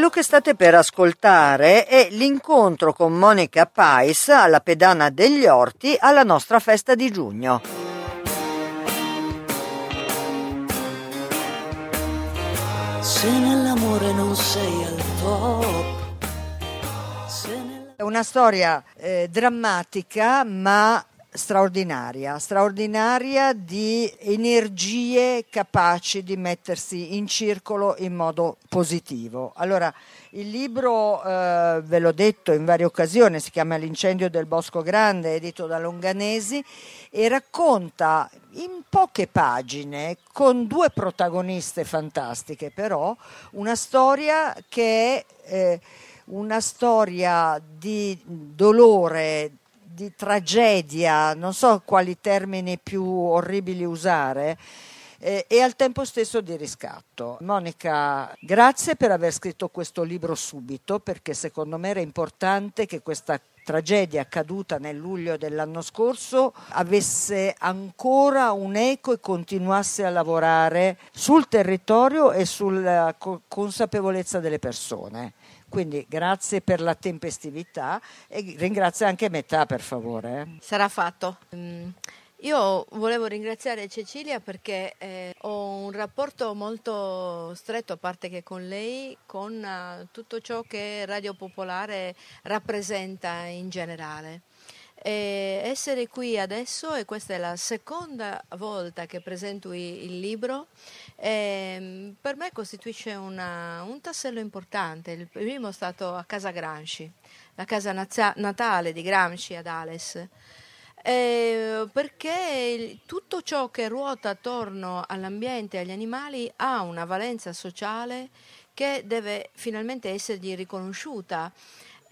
Quello che state per ascoltare è l'incontro con Monica Pais alla Pedana degli Orti alla nostra festa di giugno. Se nell'amore non sei al top. È una storia eh, drammatica ma straordinaria, straordinaria di energie capaci di mettersi in circolo in modo positivo. Allora, il libro, eh, ve l'ho detto in varie occasioni, si chiama L'incendio del Bosco Grande, edito da Longanesi, e racconta in poche pagine, con due protagoniste fantastiche però, una storia che è eh, una storia di dolore, di tragedia, non so quali termini più orribili usare, eh, e al tempo stesso di riscatto. Monica, grazie per aver scritto questo libro subito, perché secondo me era importante che questa tragedia accaduta nel luglio dell'anno scorso avesse ancora un eco e continuasse a lavorare sul territorio e sulla consapevolezza delle persone. Quindi grazie per la tempestività e ringrazio anche Metà per favore. Sarà fatto. Mm. Io volevo ringraziare Cecilia perché eh, ho un rapporto molto stretto, a parte che con lei, con uh, tutto ciò che Radio Popolare rappresenta in generale. E essere qui adesso, e questa è la seconda volta che presento il libro, eh, per me costituisce una, un tassello importante. Il primo è stato a Casa Gramsci, la casa natale di Gramsci ad Ales. Eh, perché tutto ciò che ruota attorno all'ambiente e agli animali ha una valenza sociale che deve finalmente essergli riconosciuta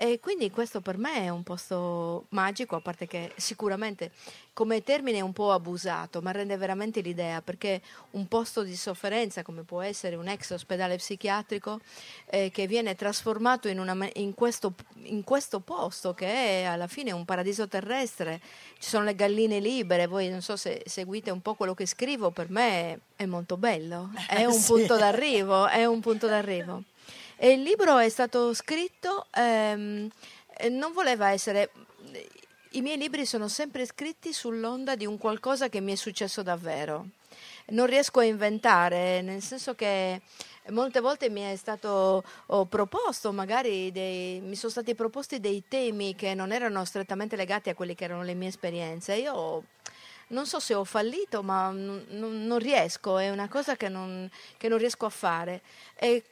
e quindi questo per me è un posto magico, a parte che sicuramente come termine è un po' abusato, ma rende veramente l'idea, perché un posto di sofferenza come può essere un ex ospedale psichiatrico eh, che viene trasformato in, una, in, questo, in, questo, posto che è alla fine un paradiso terrestre, ci sono le galline libere, voi non so se seguite un po' quello che scrivo, per me è molto bello, è un sì. punto d'arrivo, è un punto d'arrivo. E il libro è stato scritto, ehm, non voleva essere... I miei libri sono sempre scritti sull'onda di un qualcosa che mi è successo davvero. Non riesco a inventare, nel senso che molte volte mi è stato proposto, magari dei, mi sono stati proposti dei temi che non erano strettamente legati a quelle che erano le mie esperienze. Io non so se ho fallito, ma non, non riesco, è una cosa che non, che non riesco a fare. E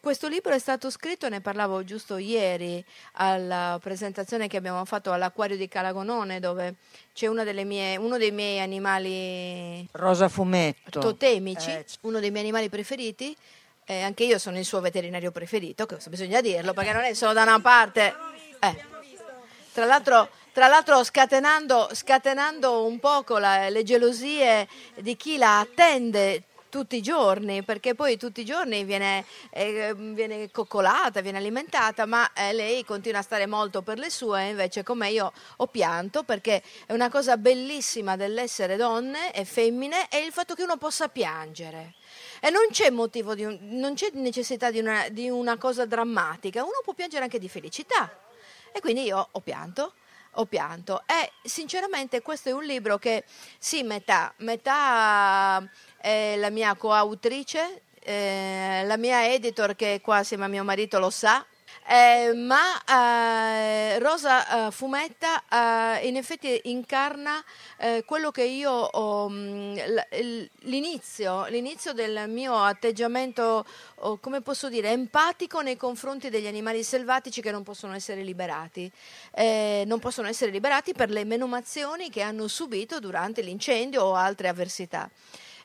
questo libro è stato scritto, ne parlavo giusto ieri alla presentazione che abbiamo fatto all'acquario di Calagonone dove c'è mie, uno dei miei animali rosa fumetto totemici, eh. uno dei miei animali preferiti. Eh, anche io sono il suo veterinario preferito, questo bisogna dirlo perché non è solo da una parte. Eh. Tra l'altro, tra l'altro scatenando, scatenando, un poco la, le gelosie di chi la attende tutti i giorni, perché poi tutti i giorni viene, eh, viene coccolata, viene alimentata, ma eh, lei continua a stare molto per le sue, invece come io ho pianto, perché è una cosa bellissima dell'essere donne e femmine è il fatto che uno possa piangere. E non c'è un, non c'è necessità di una, di una cosa drammatica, uno può piangere anche di felicità. E quindi io ho pianto ho pianto. E sinceramente questo è un libro che sì, metà, metà è la mia coautrice, eh, la mia editor che è qua assieme a mio marito lo sa, eh, ma eh, Rosa eh, Fumetta eh, in effetti incarna eh, quello che io ho, mm, l'inizio, l'inizio, del mio atteggiamento, oh, come posso dire, empatico nei confronti degli animali selvatici che non possono essere liberati. Eh, non possono essere liberati per le menomazioni che hanno subito durante l'incendio o altre avversità.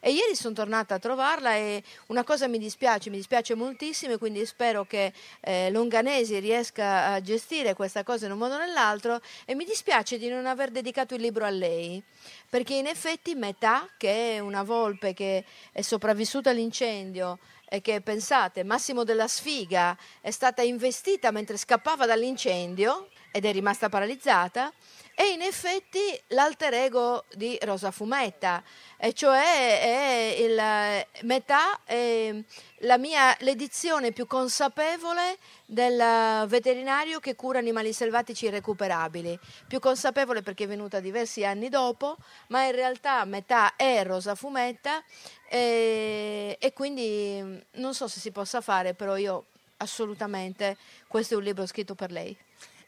E ieri sono tornata a trovarla e una cosa mi dispiace, mi dispiace moltissimo e quindi spero che eh, Longanesi riesca a gestire questa cosa in un modo o nell'altro e mi dispiace di non aver dedicato il libro a lei perché in effetti Metà, che è una volpe che è sopravvissuta all'incendio e che pensate, Massimo della Sfiga è stata investita mentre scappava dall'incendio ed è rimasta paralizzata e in effetti l'alter ego di Rosa Fumetta, e cioè è il, metà è la mia, l'edizione più consapevole del veterinario che cura animali selvatici irrecuperabili, più consapevole perché è venuta diversi anni dopo, ma in realtà metà è Rosa Fumetta e, e quindi non so se si possa fare, però io assolutamente questo è un libro scritto per lei.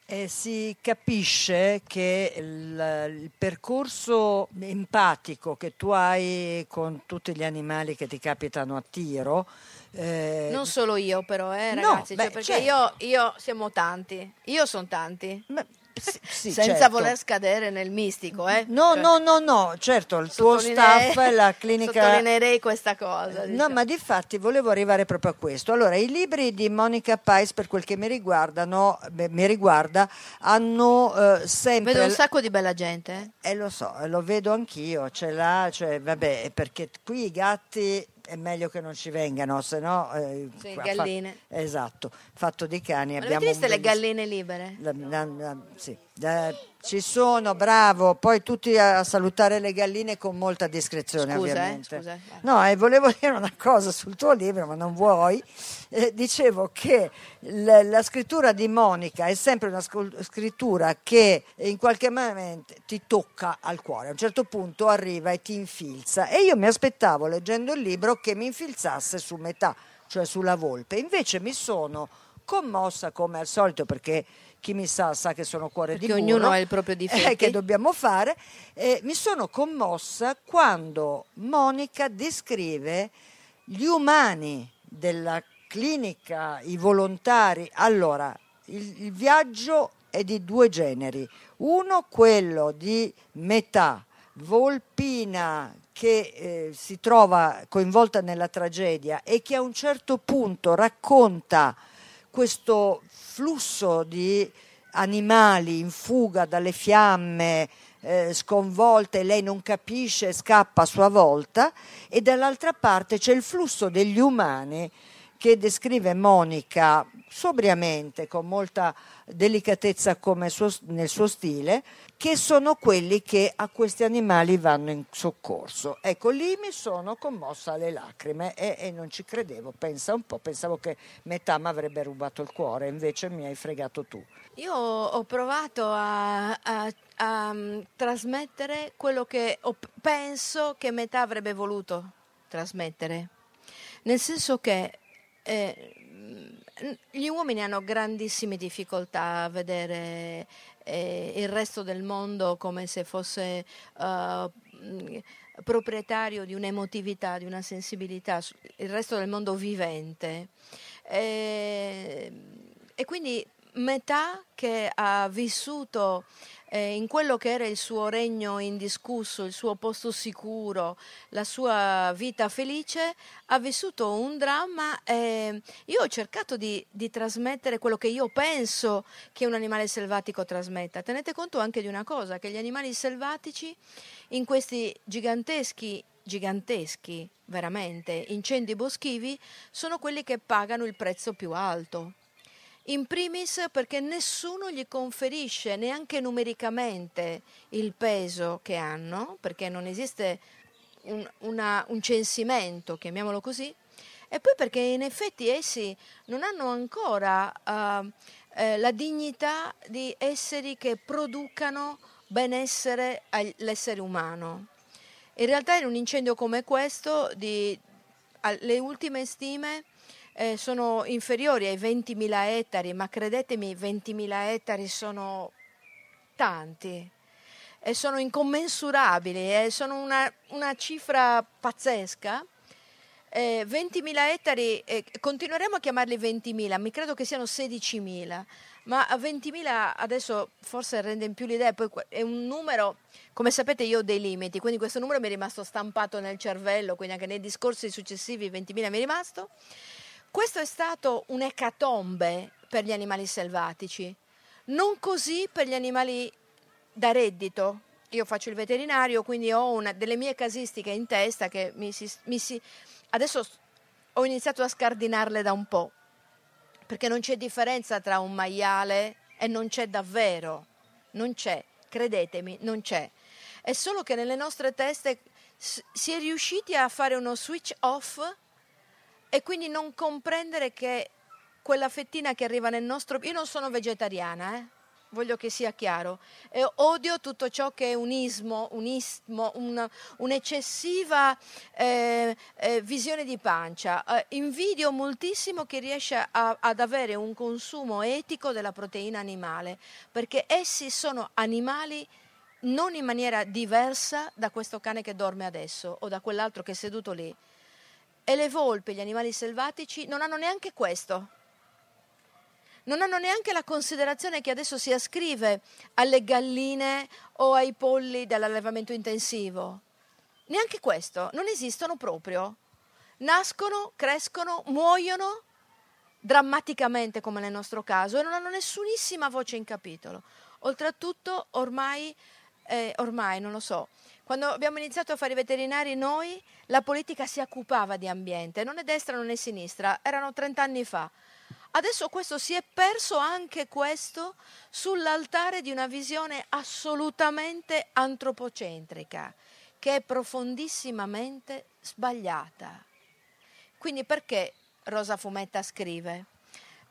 Eh, si capisce che il, il, percorso empatico che tu hai con tutti gli animali che ti capitano a tiro. Eh, non solo io, però, eh, ragazzi, no, cioè, beh, perché certo. io, io, siamo tanti, io sono tanti. Beh, sì, senza certo. voler scadere nel mistico. Eh? No, cioè, no, no, no, certo, il tuo staff, la clinica... Sottolineerei questa cosa. Diciamo. No, ma di fatti volevo arrivare proprio a questo. Allora, i libri di Monica Pais, per quel che mi riguardano, beh, mi riguarda, hanno eh, sempre... Vedo un sacco di bella gente. Eh, lo so, lo vedo anch'io, ce l'ha, cioè, vabbè, perché qui i gatti è meglio che non ci vengano, se no... Eh, sì, galline. Fa- esatto, fatto di cani. Ma abbiamo viste le galline libere? La, la, la, sì, ci sono, bravo, poi tutti a salutare le galline con molta discrezione scusa, eh, ovviamente. Eh, scusa. No, eh, volevo dire una cosa sul tuo libro, ma non vuoi. Eh, dicevo che l- la scrittura di Monica è sempre una sc- scrittura che in qualche momento ti tocca al cuore. A un certo punto arriva e ti infilza. E io mi aspettavo, leggendo il libro, che mi infilzasse su metà, cioè sulla volpe. Invece mi sono commossa come al solito perché chi mi sa sa che sono cuore Perché di burro. ognuno ha il proprio difetto. Eh, che dobbiamo fare. Eh, mi sono commossa quando Monica descrive gli umani della clinica, i volontari. Allora, il, il viaggio è di due generi. Uno, quello di metà, Volpina, che eh, si trova coinvolta nella tragedia e che a un certo punto racconta questo flusso di animali in fuga dalle fiamme, eh, sconvolte, lei non capisce, scappa a sua volta, e dall'altra parte c'è il flusso degli umani che descrive Monica sobriamente, con molta delicatezza suo, nel suo stile, che sono quelli che a questi animali vanno in soccorso. Ecco, lì mi sono commossa alle lacrime e, e non ci credevo, pensa un po', pensavo che metà mi avrebbe rubato il cuore, invece mi hai fregato tu. Io ho provato a, a, a um, trasmettere quello che ho, penso che metà avrebbe voluto trasmettere, nel senso che eh, gli uomini hanno grandissime difficoltà a vedere eh, il resto del mondo come se fosse uh, proprietario di un'emotività, di una sensibilità, il resto del mondo vivente. E, e quindi metà che ha vissuto eh, in quello che era il suo regno indiscusso, il suo posto sicuro, la sua vita felice, ha vissuto un dramma e io ho cercato di, di trasmettere quello che io penso che un animale selvatico trasmetta. Tenete conto anche di una cosa, che gli animali selvatici in questi giganteschi giganteschi, veramente, incendi boschivi, sono quelli che pagano il prezzo più alto. In primis perché nessuno gli conferisce neanche numericamente il peso che hanno, perché non esiste un, una, un censimento, chiamiamolo così, e poi perché in effetti essi non hanno ancora uh, eh, la dignità di esseri che producano benessere all'essere umano. In realtà in un incendio come questo, di, le ultime stime eh, sono inferiori ai 20.000 ettari, ma credetemi 20.000 ettari sono tanti e sono incommensurabili, eh, sono una, una, cifra pazzesca. Eh, 20.000 ettari, eh, continueremo a chiamarli 20.000, mi credo che siano 16.000, ma a 20.000 adesso forse rende in più l'idea, poi è un numero, come sapete io ho dei limiti, quindi questo numero mi è rimasto stampato nel cervello, quindi anche nei discorsi successivi 20.000 mi è rimasto. Questo è stato un'ecatombe per gli animali selvatici, non così per gli animali da reddito. Io faccio il veterinario, quindi ho una, delle mie casistiche in testa che mi si, mi si, adesso ho iniziato a scardinarle da un po', perché non c'è differenza tra un maiale e non c'è davvero, non c'è, credetemi, non c'è. È solo che nelle nostre teste si è riusciti a fare uno switch off e quindi non comprendere che quella fettina che arriva nel nostro... Io non sono vegetariana, eh? voglio che sia chiaro, e odio tutto ciò che è un ismo, un ismo un, un'eccessiva eh, eh, visione di pancia. Eh, invidio moltissimo chi riesce a, ad avere un consumo etico della proteina animale, perché essi sono animali non in maniera diversa da questo cane che dorme adesso o da quell'altro che è seduto lì. E le volpi, gli animali selvatici, non hanno neanche questo non hanno neanche la considerazione che adesso si ascrive alle galline o ai polli dell'allevamento intensivo. Neanche questo, non esistono proprio. Nascono, crescono, muoiono drammaticamente come nel nostro caso e non hanno nessunissima voce in capitolo. Oltretutto ormai, eh, ormai non lo so, quando abbiamo iniziato a fare i veterinari noi, la politica si occupava di ambiente, non è destra non è sinistra, erano 30 anni fa. Adesso questo si è perso anche questo sull'altare di una visione assolutamente antropocentrica, che è profondissimamente sbagliata. Quindi perché Rosa Fumetta scrive?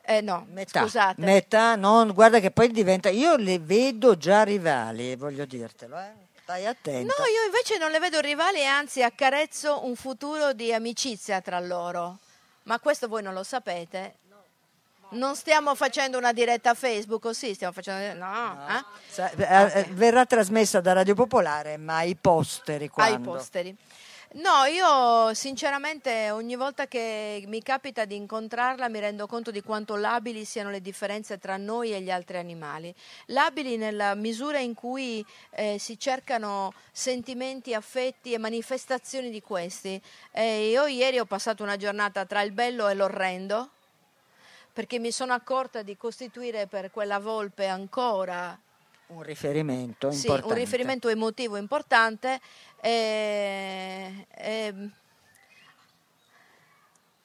Eh no, metà, scusate. Metà, no, guarda che poi diventa... Io le vedo già rivali, voglio dirtelo, eh. Stai attenta. No, io invece non le vedo rivali, anzi accarezzo un futuro di amicizia tra loro. Ma questo voi non lo sapete, non stiamo facendo una diretta a Facebook, o sì, stiamo facendo... No, no. Eh? Okay. verrà trasmessa da Radio Popolare, ma ai posteri quando? Ai posteri. No, io sinceramente ogni volta che mi capita di incontrarla mi rendo conto di quanto labili siano le differenze tra noi e gli altri animali. Labili nella misura in cui eh, si cercano sentimenti, affetti e manifestazioni di questi. Eh, io ieri ho passato una giornata tra il bello e l'orrendo perché mi sono accorta di costituire per quella volpe ancora un riferimento sì, importante. un riferimento emotivo importante. E, e,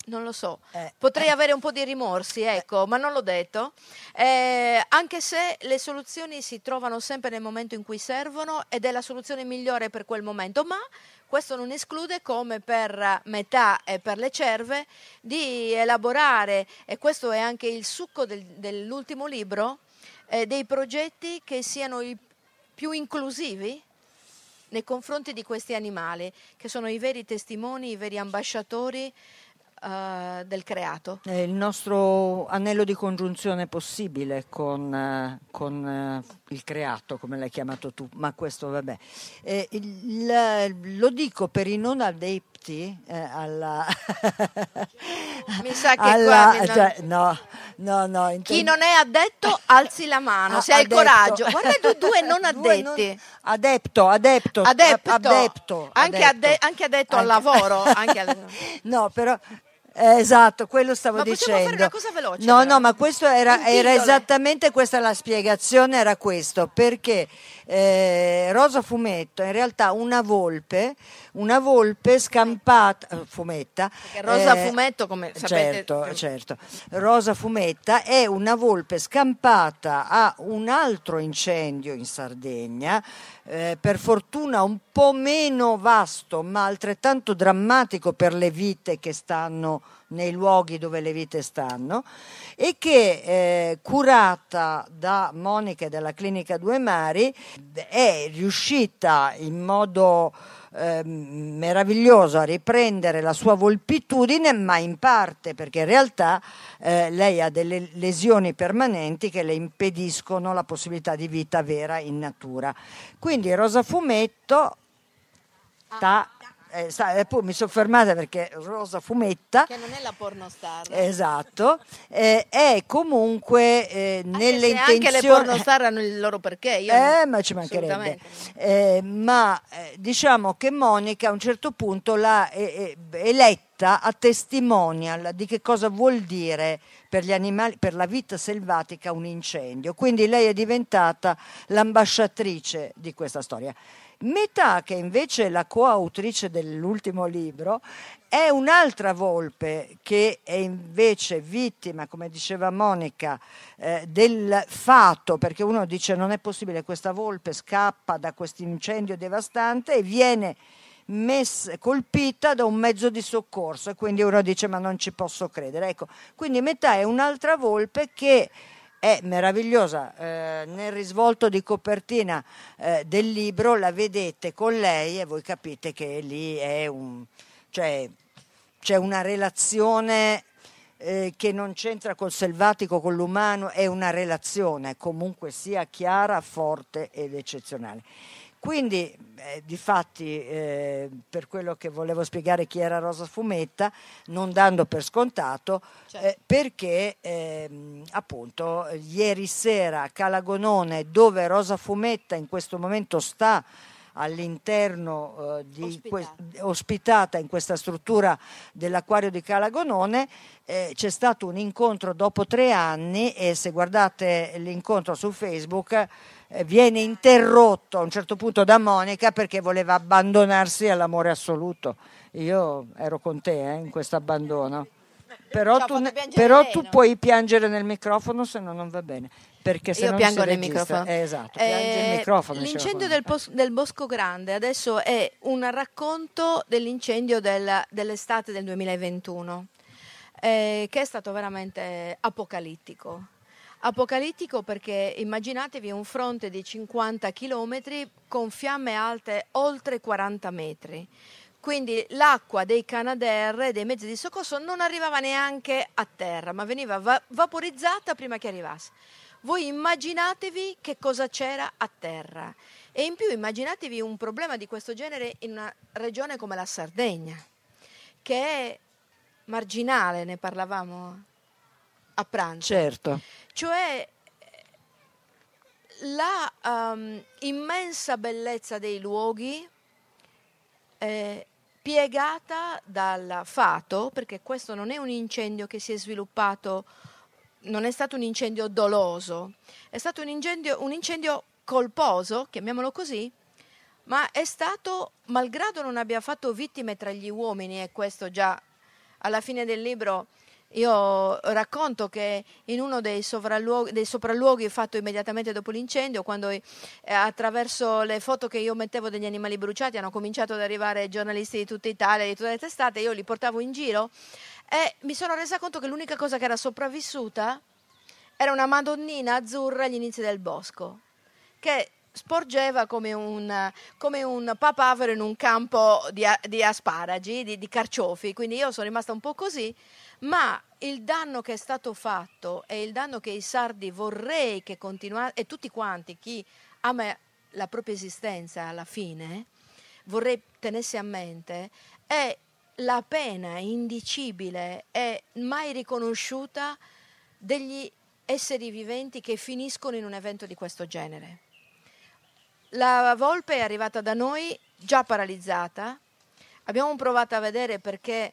non lo so, eh, potrei eh. avere un po' di rimorsi, ecco, eh. ma non l'ho detto, eh, anche se le soluzioni si trovano sempre nel momento in cui servono ed è la soluzione migliore per quel momento, ma questo non esclude come per metà e per le cerve di elaborare, e questo è anche il succo del, dell'ultimo libro, eh, dei progetti che siano i più inclusivi nei confronti di questi animali, che sono i veri testimoni, i veri ambasciatori uh, del creato. È il nostro anello di congiunzione possibile con, uh, con uh, il creato, come l'hai chiamato tu, ma questo vabbè. Eh, il, lo dico per i non adepti eh, alla... Mi sa che alla, non... cioè, no, no, no, intendo... Chi non è addetto alzi la mano, ah, se hai il coraggio. Guarda due, due non addetti. Due non... Adepto, adepto, adepto. adepto anche, adepto. Adde- anche addetto anche... al lavoro. Anche al... no, però eh, esatto, quello stavo ma dicendo. Fare una cosa veloce, no, però. no, ma questo era, era, esattamente questa la spiegazione, era questo, perché eh, Rosa Fumetto in realtà una volpe, una volpe scampata, eh, fumetta. Perché Rosa eh, Fumetto, come sapete. Certo, certo. Rosa Fumetta è una volpe scampata a un altro incendio in Sardegna, eh, per fortuna un po' meno vasto, ma altrettanto drammatico per le vite che stanno nei luoghi dove le vite stanno e che eh, curata da Monica della Clinica Due Mari è riuscita in modo eh, meraviglioso a riprendere la sua volpitudine, ma in parte perché in realtà eh, lei ha delle lesioni permanenti che le impediscono la possibilità di vita vera in natura. Quindi Rosa Fumetto sta eh, sta, eh, mi sono fermata perché Rosa Fumetta. Che non è la pornostar esatto. Eh, è comunque eh, nelle intenzioni anche le pornostar hanno il loro perché io eh, ma ci mancherebbe. Eh, ma eh, diciamo che Monica a un certo punto l'ha eletta a testimonial di che cosa vuol dire per gli animali, per la vita selvatica un incendio. Quindi lei è diventata l'ambasciatrice di questa storia. Metà, che invece è la coautrice dell'ultimo libro, è un'altra volpe che è invece vittima, come diceva Monica, eh, del fatto, perché uno dice non è possibile, questa volpe scappa da questo incendio devastante e viene messa, colpita da un mezzo di soccorso e quindi uno dice ma non ci posso credere. Ecco, quindi metà è un'altra volpe che è meravigliosa. Eh, nel risvolto di copertina eh, del libro la vedete con lei e voi capite che lì è un, cioè, c'è una relazione eh, che non c'entra col selvatico, con l'umano, è una relazione comunque sia chiara, forte ed eccezionale. Quindi, eh, di fatti, eh, per quello che volevo spiegare chi era Rosa Fumetta, non dando per scontato, certo. eh, perché ehm, appunto ieri sera a Calagonone, dove Rosa Fumetta in questo momento sta all'interno eh, di ospitata. Que- ospitata in questa struttura dell'acquario di Calagonone eh, c'è stato un incontro dopo tre anni e se guardate l'incontro su Facebook viene interrotto a un certo punto da Monica perché voleva abbandonarsi all'amore assoluto. Io ero con te eh, in questo abbandono. Però, tu, però tu, puoi piangere nel microfono se no non va bene. Perché se Io piango nel registra. microfono. Eh, esatto, eh, microfono, l'incendio del, pos- del, Bosco Grande adesso è un racconto dell'incendio del, dell'estate del 2021, eh, che è stato veramente apocalittico. Apocalittico perché immaginatevi un fronte di 50 km con fiamme alte oltre 40 metri. Quindi l'acqua dei Canadair e dei mezzi di soccorso non arrivava neanche a terra, ma veniva va- vaporizzata prima che arrivasse. Voi immaginatevi che cosa c'era a terra e in più immaginatevi un problema di questo genere in una regione come la Sardegna, che è marginale, ne parlavamo a pranzo. Certo. Cioè la um, immensa bellezza dei luoghi eh, piegata dal fato, perché questo non è un incendio che si è sviluppato non è stato un incendio doloso, è stato un incendio, un incendio colposo, chiamiamolo così, ma è stato, malgrado non abbia fatto vittime tra gli uomini, e questo già alla fine del libro io racconto che in uno dei, dei sopralluoghi fatto immediatamente dopo l'incendio, quando eh, attraverso le foto che io mettevo degli animali bruciati hanno cominciato ad arrivare giornalisti di tutta Italia, di tutte le testate, io li portavo in giro e mi sono resa conto che l'unica cosa che era sopravvissuta era una madonnina azzurra agli inizi del bosco, che sporgeva come un, come un papavero in un campo di, di asparagi, di, di, carciofi, quindi io sono rimasta un po' così, ma il danno che è stato fatto e il danno che i sardi vorrei che continuasse, e tutti quanti, chi ama la propria esistenza alla fine, vorrei tenesse a mente, è la pena indicibile e mai riconosciuta degli esseri viventi che finiscono in un evento di questo genere. La volpe è arrivata da noi già paralizzata, abbiamo provato a vedere perché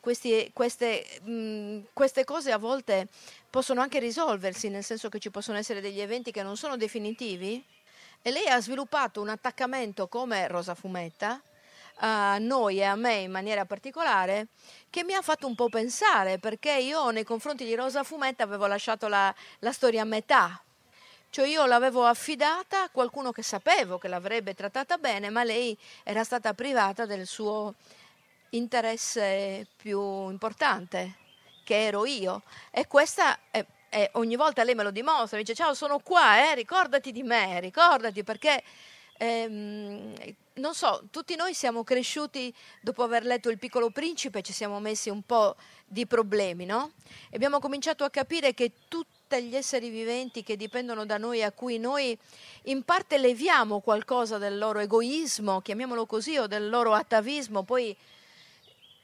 questi, queste, mh, queste cose a volte possono anche risolversi, nel senso che ci possono essere degli eventi che non sono definitivi. E lei ha sviluppato un attaccamento come Rosa Fumetta, a noi e a me in maniera particolare che mi ha fatto un po' pensare perché io nei confronti di Rosa Fumetta avevo lasciato la, la storia a metà. Cioè io l'avevo affidata a qualcuno che sapevo che l'avrebbe trattata bene, ma lei era stata privata del suo interesse più importante, che ero io. E questa è, è, ogni volta lei me lo dimostra, mi dice ciao sono qua, eh, ricordati di me, ricordati perché ehm, non so, tutti noi siamo cresciuti dopo aver letto Il piccolo principe, ci siamo messi un po' di problemi, no? E abbiamo cominciato a capire che tutti gli esseri viventi che dipendono da noi, a cui noi in parte leviamo qualcosa del loro egoismo, chiamiamolo così, o del loro atavismo, poi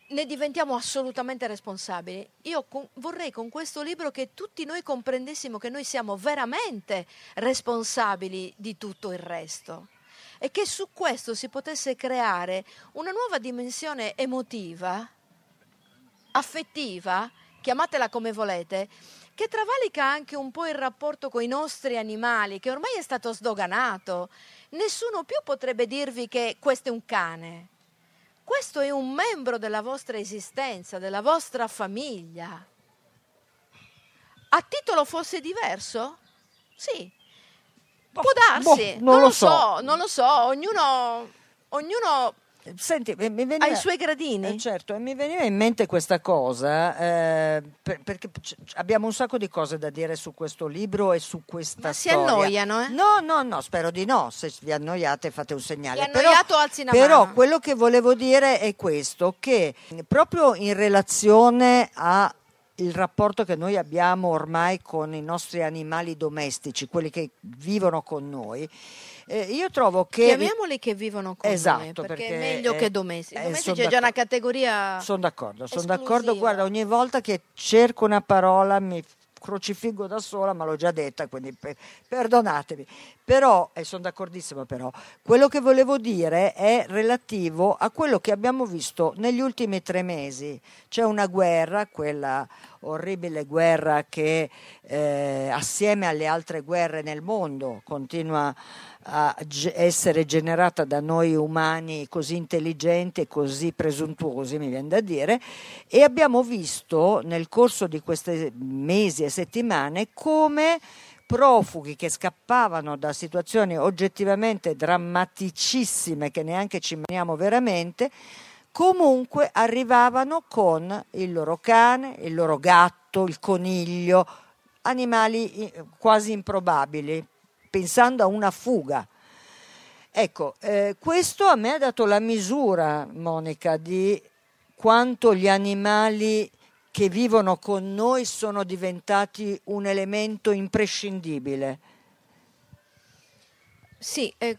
ne diventiamo assolutamente responsabili. Io con, vorrei con questo libro che tutti noi comprendessimo che noi siamo veramente responsabili di tutto il resto e che su questo si potesse creare una nuova dimensione emotiva affettiva, chiamatela come volete, che travalica anche un po' il rapporto con i nostri animali, che ormai è stato sdoganato. Nessuno più potrebbe dirvi che questo è un cane. Questo è un membro della vostra esistenza, della vostra famiglia. A titolo fosse diverso? Sì. Può darsi, boh, non, non, lo lo so. so, non lo so, ognuno, ognuno Senti, veniva, ha i suoi gradini. Eh, certo, e mi veniva in mente questa cosa, eh, per- perché abbiamo un sacco di cose da dire su questo libro e su questa Ma si storia. annoiano, eh? No, no, no, spero di no. Se vi annoiate fate un segnale. Chi è Però- annoiato alzi una Però mano. quello che volevo dire è questo, che proprio in relazione a il rapporto che noi abbiamo ormai con i nostri animali domestici, quelli che vivono con noi, eh, io trovo che... Chiamiamoli che vivono con Esatto, noi, perché, perché è meglio è- che domestici. eh, Domestici son è già una categoria Sono d'accordo, sono d'accordo. Guarda, ogni volta che cerco una parola mi crocifiggo da sola, ma l'ho già detta, quindi pe- perdonatemi. Però, e sono d'accordissimo però, quello che volevo dire è relativo a quello che abbiamo visto negli ultimi tre mesi. C'è una guerra, quella orribile guerra che eh, assieme alle altre guerre nel mondo continua a ge- essere generata da noi umani così intelligenti e così presuntuosi, mi viene da dire, e abbiamo visto nel corso di questi mesi e settimane come profughi che scappavano da situazioni oggettivamente drammaticissime che neanche ci immaginiamo veramente, comunque arrivavano con il loro cane, il loro gatto, il coniglio, animali eh, quasi improbabili, pensando a una fuga. Ecco, eh, questo a me ha dato la misura, Monica, di quanto gli animali che vivono con noi sono diventati un elemento imprescindibile. Sì, eh,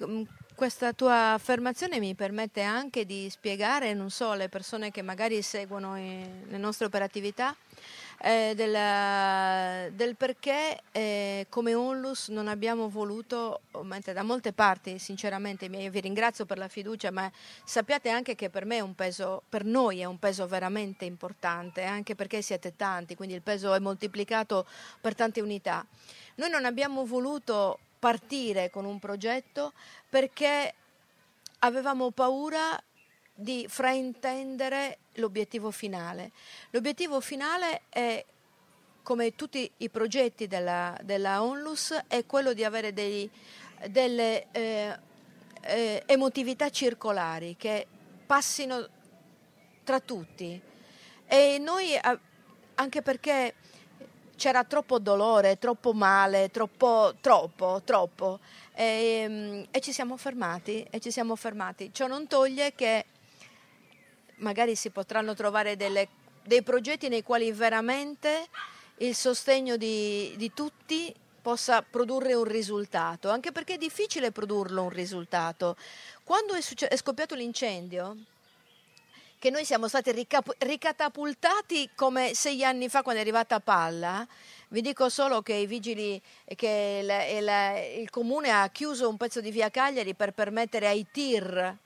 questa tua affermazione mi permette anche di spiegare, non so, alle persone che magari seguono eh, le nostre operatività, eh, della- del perché eh, come Onlus non abbiamo voluto, mentre da molte parti sinceramente vi ringrazio per la fiducia, ma sappiate anche che per me è un peso, per noi è un peso veramente importante, anche perché siete tanti, quindi il peso è moltiplicato per tante unità. Noi non abbiamo voluto partire con un progetto perché avevamo paura di fraintendere l'obiettivo finale. L'obiettivo finale è, come tutti i progetti della, della Onlus, è quello di avere dei- delle eh, eh, emotività circolari che passino tra tutti. E noi, anche perché c'era troppo dolore, troppo male, troppo, troppo, troppo. E, mm, e ci siamo fermati, e ci siamo fermati. Ciò non toglie che magari si potranno trovare delle- dei progetti nei quali veramente il sostegno di, di tutti possa produrre un risultato, anche perché è difficile produrlo un risultato. Quando è, succe- è scoppiato l'incendio, che noi siamo stati ricap- ricatapultati come sei anni fa quando è arrivata Palla. Vi dico solo che i vigili, che il, il- il comune ha chiuso un pezzo di via Cagliari per permettere ai tir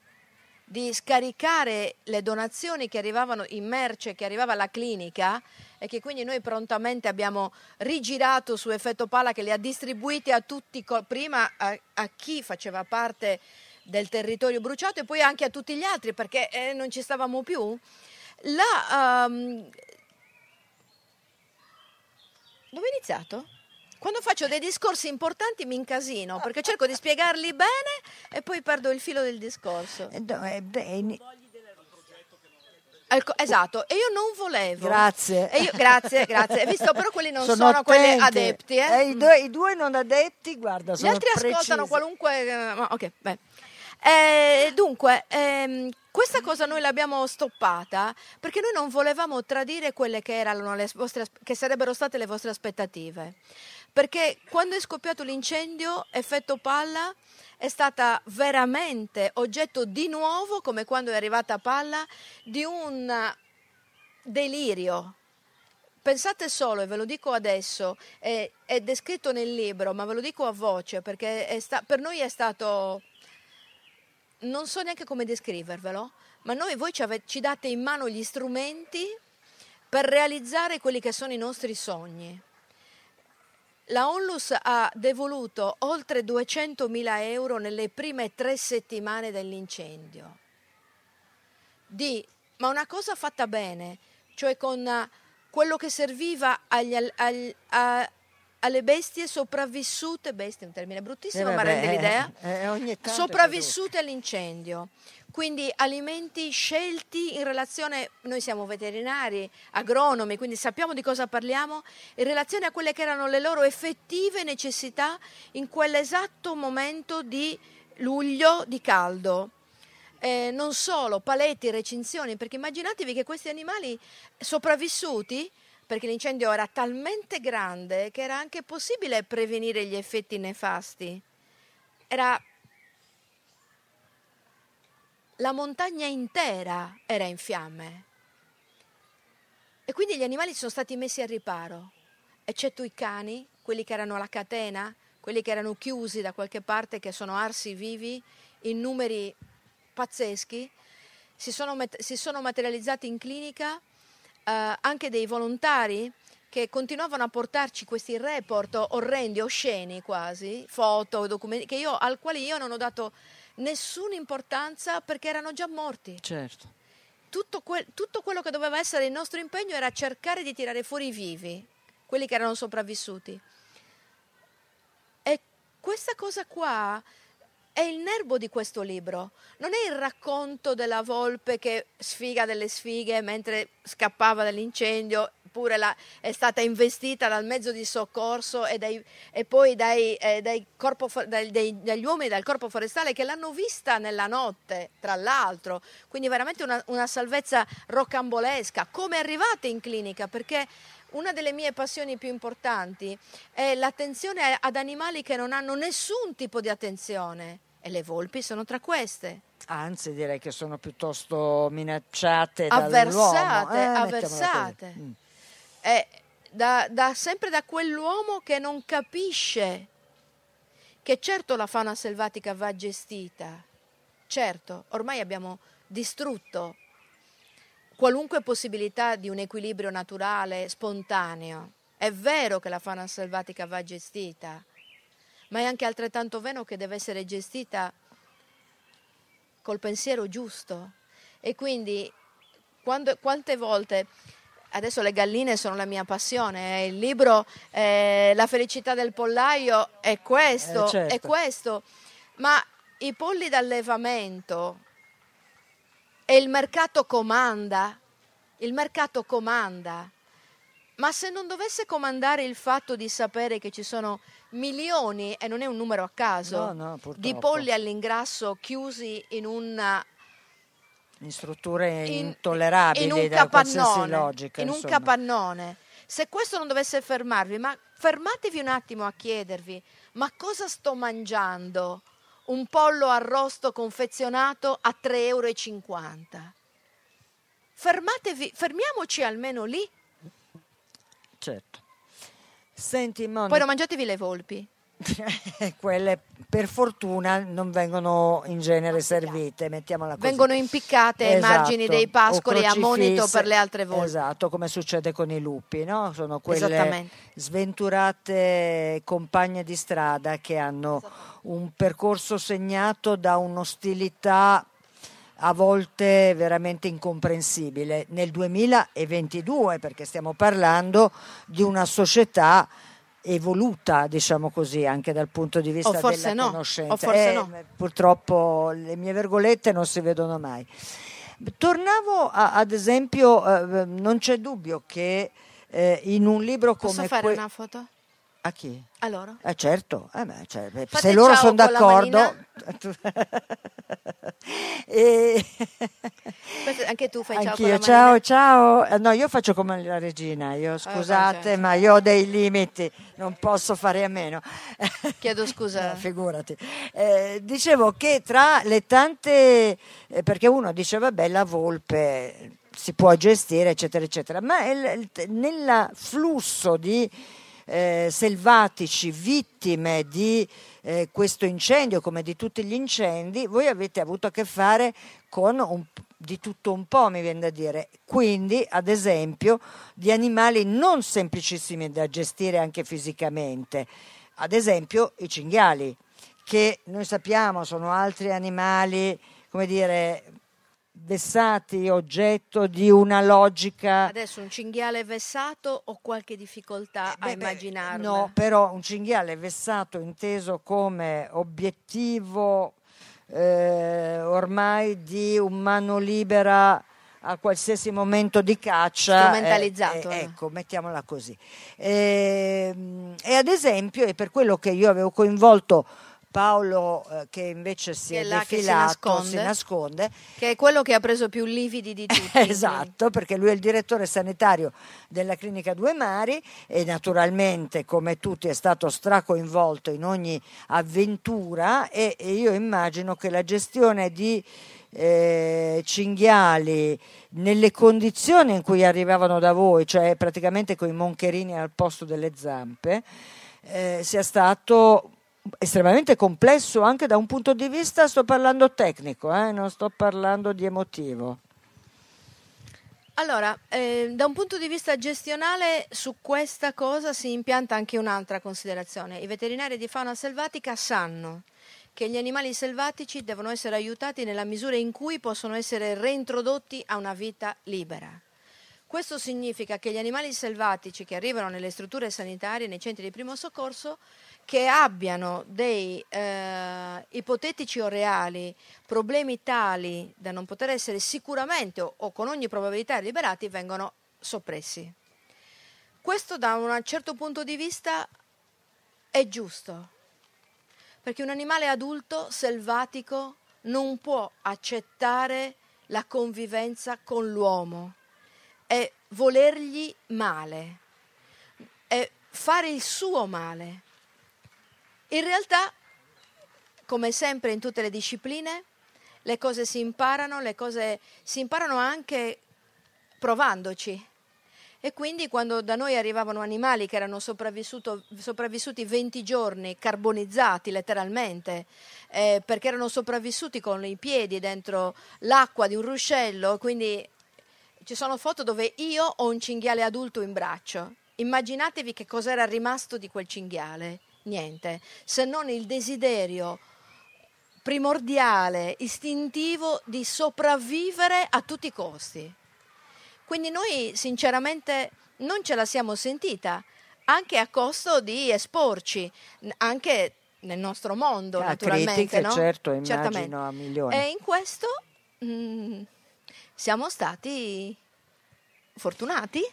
di scaricare le donazioni che arrivavano in merce che arrivava alla clinica e che quindi noi prontamente abbiamo rigirato su effetto palla che le ha distribuite a tutti, prima a, a chi faceva parte del territorio bruciato e poi anche a tutti gli altri perché eh, non ci stavamo più. La, ehm, dove è iniziato? Quando faccio dei discorsi importanti mi incasino perché cerco di spiegarli bene e poi perdo il filo del discorso. Eh, no, eh, beh, Ecco, esatto, e io non volevo. Grazie. Io- grazie, grazie. Visto però quelli non Sono sono, quelli adepti. Eh? Eh, i, due, I due non adepti, guarda, Gli sono altri ascoltano precisi. qualunque... eh, ok, beh. Eh, dunque, ehm, questa cosa noi l'abbiamo stoppata perché noi non volevamo tradire quelle che, erano le vostre, che sarebbero state le vostre aspettative. Perché quando è scoppiato l'incendio, effetto palla è stata veramente oggetto di nuovo, come quando è arrivata palla, di un delirio. Pensate solo, e ve lo dico adesso, è, è descritto nel libro, ma ve lo dico a voce perché sta- per noi è stato non so neanche come descrivervelo, ma noi voi ci, ave- ci date in mano gli strumenti per realizzare quelli che sono i nostri sogni. La Onlus ha devoluto oltre 200.000 euro nelle prime tre settimane dell'incendio. Di, ma una cosa fatta bene, cioè con quello che serviva agli, agli, a, alle bestie sopravvissute, bestie è un termine bruttissimo, eh, ma rende l'idea, eh, sopravvissute all'incendio. Quindi alimenti scelti in relazione, noi siamo veterinari, agronomi, quindi sappiamo di cosa parliamo, in relazione a quelle che erano le loro effettive necessità in quell'esatto momento di luglio di caldo. Eh, non solo paletti, recinzioni, perché immaginatevi che questi animali sopravvissuti perché l'incendio era talmente grande che era anche possibile prevenire gli effetti nefasti. Era la montagna intera era in fiamme. E quindi gli animali sono stati messi al riparo, eccetto i cani, quelli che erano alla catena, quelli che erano chiusi da qualche parte, che sono arsi vivi in numeri pazzeschi. Si sono, si sono materializzati in clinica eh, anche dei volontari che continuavano a portarci questi report orrendi, osceni quasi, foto, documenti, io, al quale io non ho dato nessuna importanza perché erano già morti. Certo. Tutto, que- tutto, quello che doveva essere il nostro impegno era cercare di tirare fuori i vivi, quelli che erano sopravvissuti. E questa cosa qua è il nervo di questo libro. Non è il racconto della volpe che sfiga delle sfighe mentre scappava dall'incendio pure la, è stata investita dal mezzo di soccorso e, dai, e poi dai, eh, dai corpo, dai, dagli uomini del corpo forestale che l'hanno vista nella notte, tra l'altro. Quindi veramente una, una salvezza rocambolesca. Come arrivate in clinica? Perché una delle mie passioni più importanti è l'attenzione ad animali che non hanno nessun tipo di attenzione e le volpi sono tra queste. Anzi, direi che sono piuttosto minacciate avversate, eh, avversate. Mm è da, da, sempre da quell'uomo che non capisce che certo la fauna selvatica va gestita, certo, ormai abbiamo distrutto qualunque possibilità di un equilibrio naturale, spontaneo. È vero che la fauna selvatica va gestita, ma è anche altrettanto vero che deve essere gestita col pensiero giusto. E quindi quando, quante volte Adesso le galline sono la mia passione, eh. il libro eh, La felicità del pollaio è questo, eh, certo. è questo, ma i polli d'allevamento e il mercato comanda, il mercato comanda, ma se non dovesse comandare il fatto di sapere che ci sono milioni, e non è un numero a caso, no, no, di polli all'ingrasso chiusi in una in strutture in, intollerabili in un da capannone, logica. In insomma. un capannone. Se questo non dovesse fermarvi, ma fermatevi un attimo a chiedervi, ma cosa sto mangiando? Un pollo arrosto confezionato a 3,50 euro. Fermatevi, fermiamoci almeno lì. Certo. Senti, Monica. Poi non mangiatevi le volpi. quelle per fortuna non vengono in genere servite, mettiamola così. Vengono impiccate ai esatto. margini dei pascoli a monito per le altre volte. Esatto, come succede con i lupi, no? Sono quelle sventurate compagne di strada che hanno un percorso segnato da un'ostilità a volte veramente incomprensibile. Nel 2022, perché stiamo parlando di una società evoluta, diciamo così, anche dal punto di vista della no. conoscenza. Eh, no. Purtroppo le mie vergolette non si vedono mai. Tornavo a, ad esempio, eh, non c'è dubbio che eh, in un libro come Posso fare que- una foto? A chi? A loro? Eh certo, eh beh, cioè, se loro sono d'accordo... e... Anche tu fai Anch'io, ciao ciao, ciao. Eh, no, io faccio come la regina, io scusate, ma io ho dei limiti, non posso fare a meno. Chiedo scusa. no, figurati. Eh, dicevo che tra le tante, eh, perché uno dice vabbè la volpe si può gestire, eccetera, eccetera, ma il, nel flusso di eh, selvatici vittime di eh, questo incendio come di tutti gli incendi, voi avete avuto a che fare con un, di tutto un po', mi viene da dire. Quindi, ad esempio, di animali non semplicissimi da gestire anche fisicamente. Ad esempio, i cinghiali, che noi sappiamo sono altri animali, come dire, vessati, oggetto di una logica. Adesso un cinghiale vessato ho qualche difficoltà Eh, a immaginarlo. No, però un cinghiale vessato inteso come obiettivo eh, ormai di un mano libera a qualsiasi momento di caccia. Strumentalizzato, eh, eh, eh. ecco, mettiamola così. Ehm, e ad esempio, e per quello che io avevo coinvolto Paolo, eh, che invece si Che è è che si defilato, nasconde. si nasconde, Che è quello che ha preso più lividi di tutti. Esatto, perché lui è il direttore sanitario della clinica Due Mari e naturalmente come tutti è stato stracoinvolto in ogni avventura e, e io immagino che la gestione di eh, cinghiali nelle condizioni in cui arrivavano da voi, cioè praticamente con i moncherini al posto delle zampe, eh, sia stato estremamente complesso anche da un punto di vista, sto parlando tecnico, eh, non sto parlando di emotivo. Allora, eh, da un punto di vista gestionale su questa cosa si impianta anche un'altra considerazione. I veterinari di fauna selvatica sanno che gli animali selvatici devono essere aiutati nella misura in cui possono essere reintrodotti a una vita libera. Questo significa che gli animali selvatici che arrivano nelle strutture sanitarie, nei centri di primo soccorso, che abbiano dei eh, ipotetici o reali problemi tali da non poter essere sicuramente o, o con ogni probabilità liberati, vengono soppressi. Questo da un certo punto di vista è giusto, perché un animale adulto selvatico non può accettare la convivenza con l'uomo, è volergli male, è fare il suo male. In realtà, come sempre in tutte le discipline, le cose si imparano, le cose si imparano anche provandoci. E quindi quando da noi arrivavano animali che erano sopravvissuti 20 giorni, carbonizzati letteralmente, eh, perché erano sopravvissuti con i piedi dentro l'acqua di un ruscello, quindi ci sono foto dove io ho un cinghiale adulto in braccio. Immaginatevi che cos'era rimasto di quel cinghiale. Niente, se non il desiderio primordiale, istintivo di sopravvivere a tutti i costi. Quindi noi sinceramente non ce la siamo sentita, anche a costo di esporci, anche nel nostro mondo, Ah, naturalmente. critiche, no? certo, immagino Certamente. a milioni. E in questo mm, siamo stati fortunati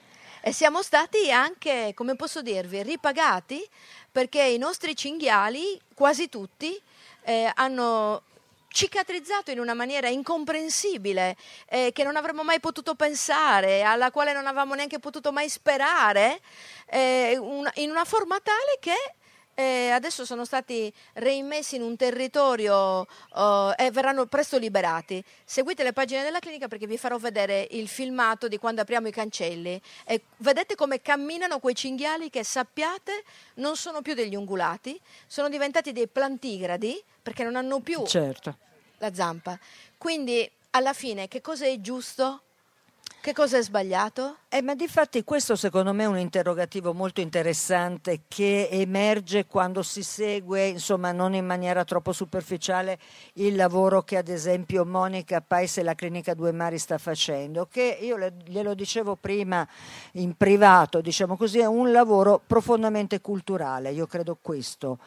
e siamo stati anche, come posso dirvi, ripagati perché i nostri cinghiali, quasi tutti, eh, hanno cicatrizzato in una maniera incomprensibile eh, che non avremmo mai potuto pensare, alla quale non avevamo neanche potuto mai sperare, eh, una- in una forma tale che eh, adesso sono stati reimmessi in un territorio eh, e verranno presto liberati. Seguite le pagine della clinica perché vi farò vedere il filmato di quando apriamo i cancelli e vedete come camminano quei cinghiali che sappiate non sono più degli ungulati, sono diventati dei plantigradi perché non hanno più Certo. la zampa. Quindi alla fine che cosa è giusto? Che cosa è sbagliato? Eh, ma difatti questo secondo me è un interrogativo molto interessante che emerge quando si segue, insomma non in maniera troppo superficiale, il lavoro che ad esempio Monica Pais e la Clinica Due Mari sta facendo, che io le- glielo dicevo prima in privato, diciamo così, è un lavoro profondamente culturale, io credo questo.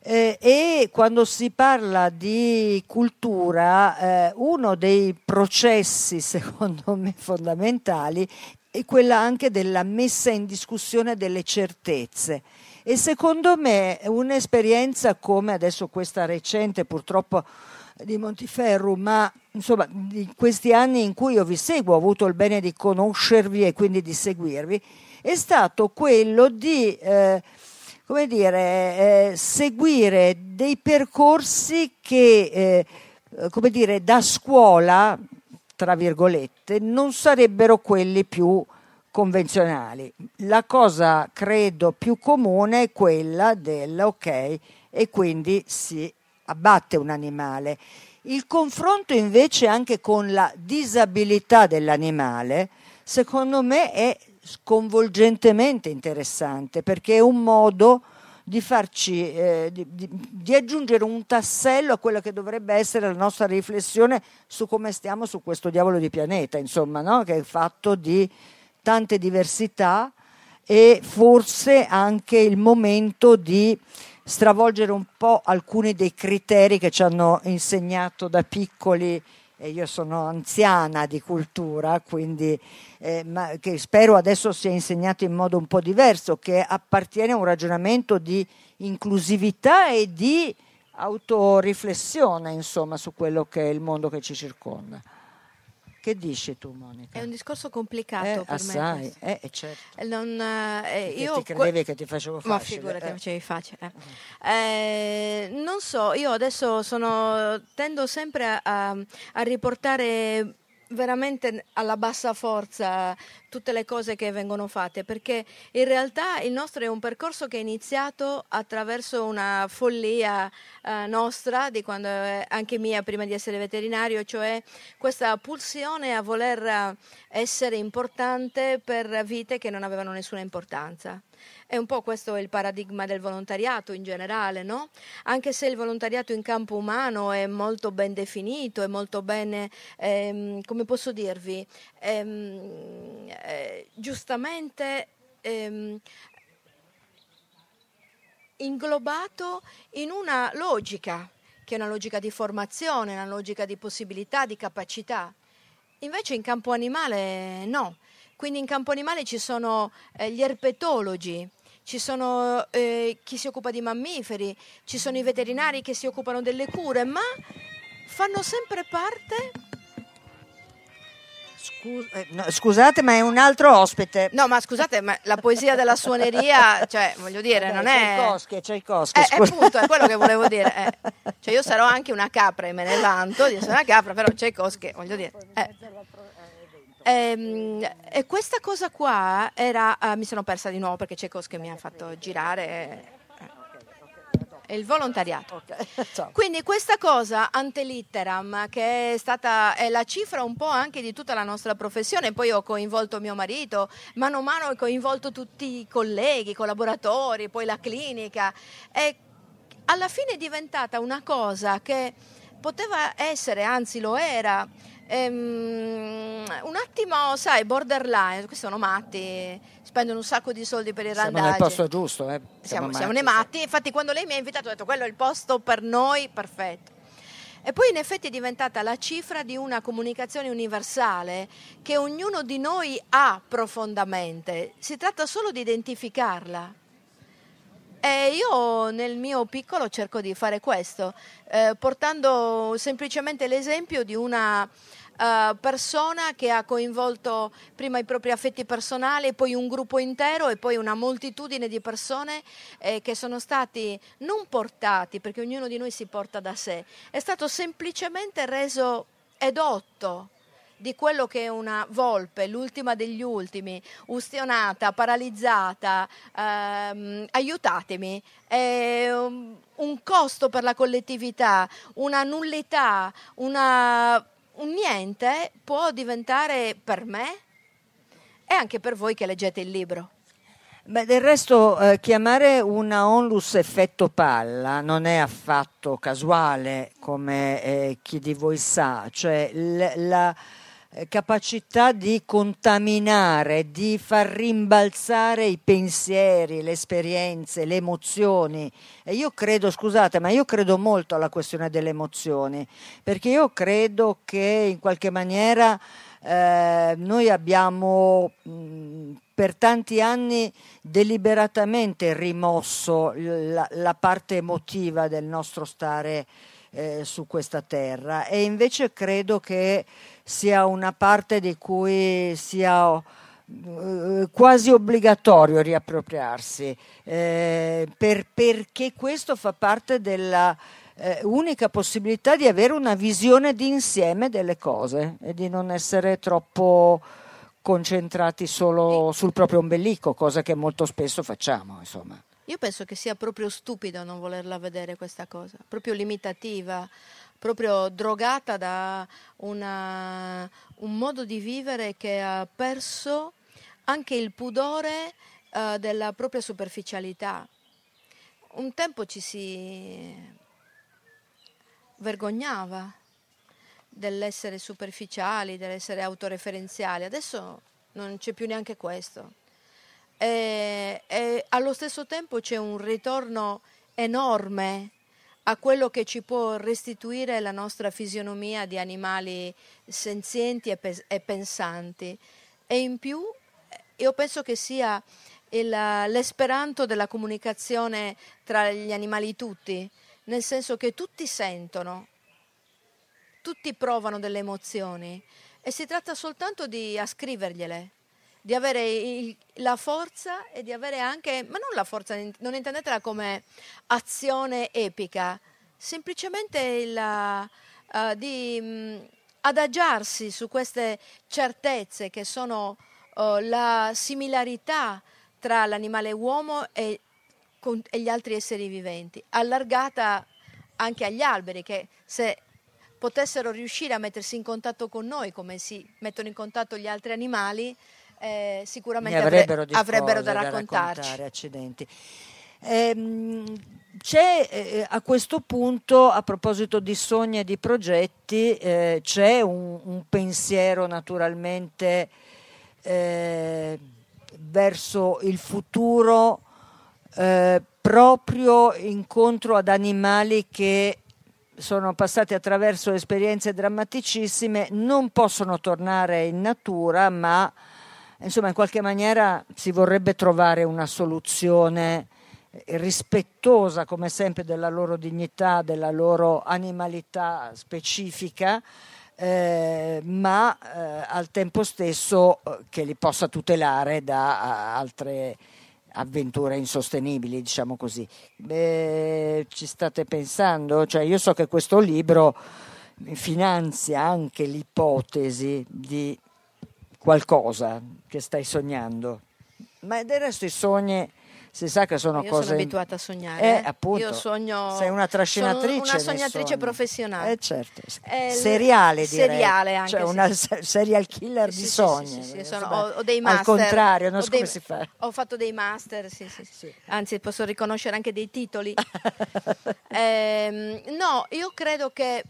Eh, e quando si parla di cultura, eh, uno dei processi, secondo me, fondamentali è quella anche della messa in discussione delle certezze. E secondo me un'esperienza come adesso questa recente, purtroppo di Montiferru, ma insomma di questi anni in cui io vi seguo, ho avuto il bene di conoscervi e quindi di seguirvi, è stato quello di eh, come dire, eh, seguire dei percorsi che, eh, come dire, da scuola, tra virgolette, non sarebbero quelli più convenzionali. La cosa, credo, più comune è quella del ok, e quindi si abbatte un animale. Il confronto invece anche con la disabilità dell'animale, secondo me, è sconvolgentemente interessante perché è un modo di farci eh, di, di, di, aggiungere un tassello a quella che dovrebbe essere la nostra riflessione su come stiamo su questo diavolo di pianeta, insomma, no? che è fatto di tante diversità e forse anche il momento di stravolgere un po' alcuni dei criteri che ci hanno insegnato da piccoli e io sono anziana di cultura, quindi eh, ma che spero adesso sia insegnato in modo un po' diverso, che appartiene a un ragionamento di inclusività e di autoriflessione, insomma, su quello che è il mondo che ci circonda. Che dici tu, Monica? È un discorso complicato eh, per assai. me. Eh, eh, certo. Eh, non, eh, io ti credevi che ti facevo facile. Ma figurati, eh. facevi facile. Eh. non so, io adesso sono, tendo sempre a, a riportare veramente alla bassa forza tutte le cose che vengono fatte, perché in realtà il nostro è un percorso che è iniziato attraverso una follia eh, nostra, di quando eh, anche mia prima di essere veterinario, cioè questa pulsione a voler essere importante per vite che non avevano nessuna importanza. È un po' questo il paradigma del volontariato in generale, no? Anche se il volontariato in campo umano è molto ben definito, è molto bene, ehm, come posso dirvi, ehm, eh, giustamente ehm, inglobato in una logica, che è una logica di formazione, una logica di possibilità, di capacità. Invece in campo animale no. Quindi in campo animale ci sono eh, gli erpetologi, ci sono eh, chi si occupa di mammiferi, ci sono i veterinari che si occupano delle cure, ma fanno sempre parte eh, scusate, ma è un altro ospite. No, ma scusate, ma la poesia della suoneria, cioè, voglio dire, Vabbè, non è. Tchaikovsky, Tchaikovsky, eh, appunto, è quello che volevo dire. Eh. Cioè, io sarò anche una capra e me ne vanto di essere una capra, però Tchaikovsky, voglio dire. Eh. E, ehm, e, questa cosa qua era. Uh, mi sono persa di nuovo perché Tchaikovsky mi ha fatto girare il volontariato. Okay. Quindi questa cosa antelitteram, che è stata è la cifra un po' anche di tutta la nostra professione, poi ho coinvolto mio marito, mano a mano ho coinvolto tutti i colleghi, i collaboratori, poi la clinica, e alla fine è diventata una cosa che poteva essere, anzi lo era, ehm, un attimo, sai, borderline, questi sono matti, spendono un sacco di soldi per i randaggi. Siamo nel posto giusto, eh? Siamo, siamo, siamo nei matti, infatti quando lei mi ha invitato ho detto quello è il posto per noi, perfetto. E poi in effetti è diventata la cifra di una comunicazione universale che ognuno di noi ha profondamente, si tratta solo di identificarla. E io nel mio piccolo cerco di fare questo, eh, portando semplicemente l'esempio di una uh, persona che ha coinvolto prima i propri affetti personali, poi un gruppo intero e poi una moltitudine di persone eh, che sono stati non portati, perché ognuno di noi si porta da sé, è stato semplicemente reso edotto di quello che è una volpe, l'ultima degli ultimi, ustionata, paralizzata, ehm, aiutatemi, è un costo per la collettività, una nullità, una un niente può diventare per me e anche per voi che leggete il libro. Beh, del resto eh, chiamare una onlus effetto palla non è affatto casuale, come eh, chi di voi sa, cioè l- la capacità di contaminare, di far rimbalzare i pensieri, le esperienze, le emozioni. E io credo, scusate, ma io credo molto alla questione delle emozioni, perché io credo che in qualche maniera eh, noi abbiamo mh, per tanti anni deliberatamente rimosso la, la parte emotiva del nostro stare eh, su questa terra e invece credo che sia una parte di cui sia eh, quasi obbligatorio riappropriarsi, eh, per, perché questo fa parte della eh, unica possibilità di avere una visione d'insieme delle cose e di non essere troppo concentrati solo sul proprio ombelico, cosa che molto spesso facciamo, insomma. Io penso che sia proprio stupido non volerla vedere questa cosa, proprio limitativa, proprio drogata da una, un modo di vivere che ha perso anche il pudore uh, della propria superficialità. Un tempo ci si vergognava dell'essere superficiali, dell'essere autoreferenziali, adesso non c'è più neanche questo e, e allo stesso tempo c'è un ritorno enorme a quello che ci può restituire la nostra fisionomia di animali senzienti e, pe- e pensanti. E in più io penso che sia il, l'esperanto della comunicazione tra gli animali tutti, nel senso che tutti sentono, tutti provano delle emozioni e si tratta soltanto di ascrivergliele di avere il, la forza e di avere anche, ma non la forza, non intendetela come azione epica, semplicemente il, uh, di um, adagiarsi su queste certezze che sono uh, la similarità tra l'animale uomo e, con, e gli altri esseri viventi, allargata anche agli alberi che se potessero riuscire a mettersi in contatto con noi come si mettono in contatto gli altri animali, eh, sicuramente avrebbero, avre- avrebbero da, raccontarci. Da accidenti. Ehm, c'è eh, a questo punto, a proposito di sogni e di progetti, eh, c'è un, un, pensiero naturalmente eh, verso il futuro eh, proprio incontro ad animali che sono passati attraverso esperienze drammaticissime, non possono tornare in natura, ma insomma in qualche maniera si vorrebbe trovare una soluzione rispettosa come sempre della loro dignità, della loro animalità specifica, eh, ma eh, al tempo stesso eh, che li possa tutelare da altre avventure insostenibili, diciamo così. Beh, ci state pensando? Cioè, io so che questo libro finanzia anche l'ipotesi di qualcosa che stai sognando. Ma del resto i sogni si sa che sono io cose. sono abituata a sognare. Eh, appunto. Io sogno. Sei una trascinatrice. Sono una sognatrice professionale. Eh, certo. Eh, seriale, direi. Seriale anche. Cioè, sì. una serial killer sì, di sì, sogni. Sì, sono, ho, ho, dei master. Al contrario, non so dei, come si fa. Ho fatto dei master, sì, sì. Anzi, posso riconoscere anche dei titoli. eh, no, io credo che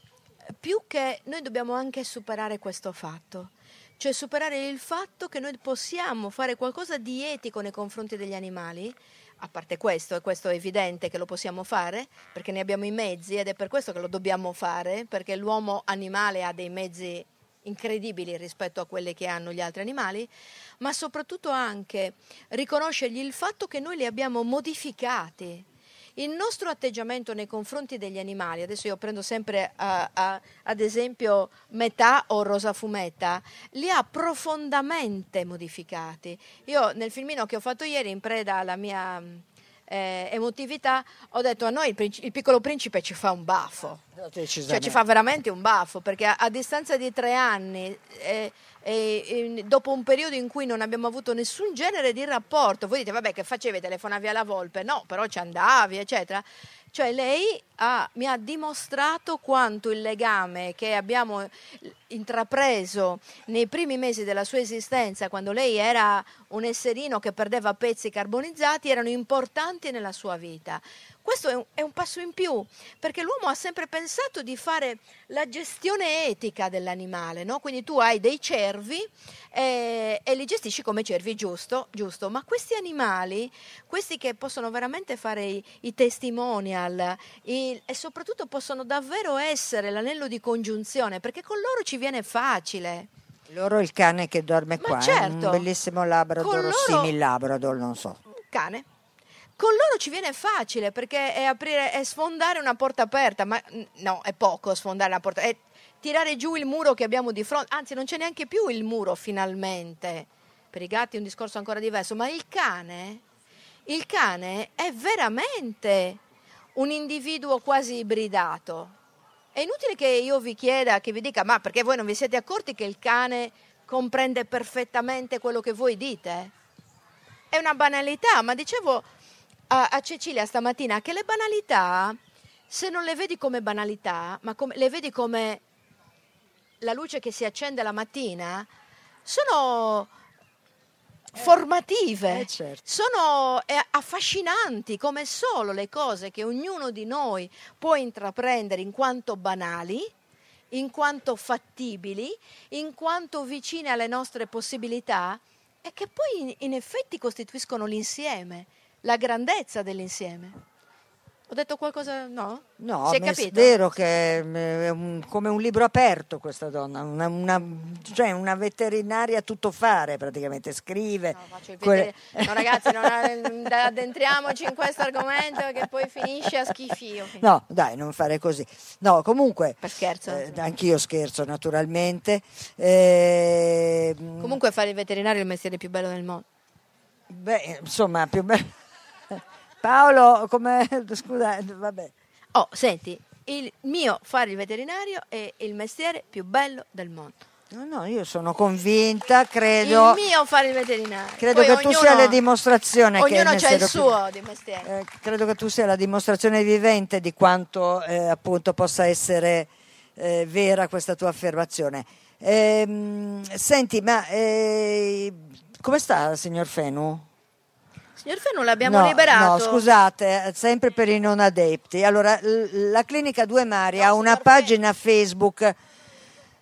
più che noi dobbiamo anche superare questo fatto cioè superare il fatto che noi possiamo fare qualcosa di etico nei confronti degli animali, a parte questo, e questo è evidente che lo possiamo fare, perché ne abbiamo i mezzi ed è per questo che lo dobbiamo fare, perché l'uomo animale ha dei mezzi incredibili rispetto a quelli che hanno gli altri animali, ma soprattutto anche riconoscergli il fatto che noi li abbiamo modificati il nostro atteggiamento nei confronti degli animali, adesso io prendo sempre uh, uh, ad esempio Metà o Rosa Fumetta, li ha profondamente modificati. Io nel filmino che ho fatto ieri, in preda alla mia eh, emotività, ho detto a noi il, princi- il, piccolo principe ci fa un baffo, cioè ci fa veramente un baffo, perché a, a distanza di tre anni... Eh, e, e dopo un periodo in cui non abbiamo avuto nessun genere di rapporto, voi dite vabbè che facevi, telefonavi alla volpe, no, però ci andavi, eccetera. Cioè lei ha, mi ha dimostrato quanto il legame che abbiamo intrapreso nei primi mesi della sua esistenza, quando lei era un esserino che perdeva pezzi carbonizzati, erano importanti nella sua vita. Questo è un, passo in più, perché l'uomo ha sempre pensato di fare la gestione etica dell'animale, no? quindi tu hai dei cervi e, e li gestisci come cervi, giusto, giusto, ma questi animali, questi che possono veramente fare i, i testimonial i, e soprattutto possono davvero essere l'anello di congiunzione, perché con loro ci viene facile. Loro il cane che dorme Ma qua, certo. un bellissimo labrador, loro... simil labrador, non so. Cane con loro ci viene facile perché è, aprire, è sfondare una porta aperta, ma no, è poco sfondare una porta, è tirare giù il muro che abbiamo di fronte, anzi non c'è neanche più il muro finalmente. Per i gatti è un discorso ancora diverso, ma il cane, il cane è veramente un individuo quasi ibridato. È inutile che io vi chieda, che vi dica, ma perché voi non vi siete accorti che il cane comprende perfettamente quello che voi dite? È una banalità, ma dicevo, a, a Cecilia stamattina che le banalità, se non le vedi come banalità, ma come, le vedi come la luce che si accende la mattina, sono formative, Eh, certo. sono eh, affascinanti come solo le cose che ognuno di noi può intraprendere in quanto banali, in quanto fattibili, in quanto vicine alle nostre possibilità e che poi in effetti costituiscono l'insieme, la grandezza dell'insieme. Ho detto qualcosa? No? No, si è è vero che mm, è un- come un libro aperto questa donna, una, una- cioè una veterinaria a tutto fare praticamente, scrive. No, faccio il quelle- vedere- no, ragazzi, non eh, addentriamoci in questo argomento che poi finisce a schifio. No, dai, non fare così. No, comunque, Per scherzo. eh, anch'io scherzo naturalmente. Eh, Comunque fare il veterinario è il mestiere più bello del mondo. beh, insomma, più bello. Paolo, come... Scusa, vabbè. Oh, senti, il mio fare il veterinario è il mestiere più bello del mondo. No, no, io sono convinta, credo... Il mio fare il veterinario. Credo Poi che tu ognuno- sia la dimostrazione che Ognuno il c'ha il suo di mestiere. Eh, credo che tu sia la dimostrazione vivente di quanto eh, appunto possa essere eh, vera questa tua affermazione. Ehm, senti, ma eh, come sta il signor Fenu? Signor Fenu, l'abbiamo no, liberato. No, scusate, eh, sempre per i non adepti. Allora, la Clinica Due Mari ha una signor pagina Facebook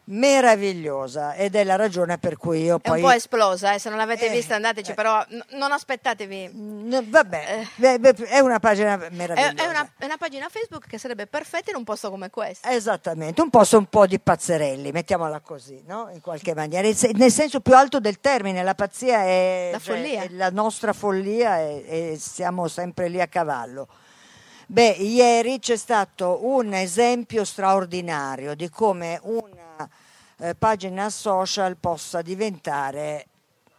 meravigliosa ed è la ragione per cui io È poi... un po' esplosa, eh, se non l'avete Eh, vista andateci, eh. però n- non aspettatevi. No, vabbè, beh, beh, è una pagina È, meravigliosa. è una, è una pagina Facebook che sarebbe perfetta in un posto come questo. Esattamente, un posto un po' di pazzerelli, mettiamola così, no? in qualche maniera, nel senso più alto del termine, la pazzia è, La cioè, è la nostra follia e, siamo sempre lì a cavallo. Beh, ieri c'è stato un esempio straordinario di come una eh, pagina social possa diventare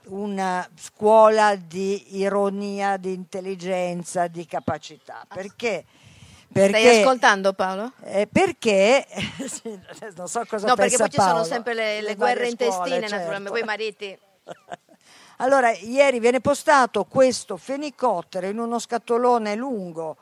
una scuola di ironia, di intelligenza, di capacità. Perché? Perché Stai ascoltando Paolo? eh, perché non so cosa No, perché poi ci sono sempre le, le guerre scuole, intestine, certo. naturalmente. Poi i mariti. Allora, ieri viene postato questo fenicottero in uno scatolone lungo,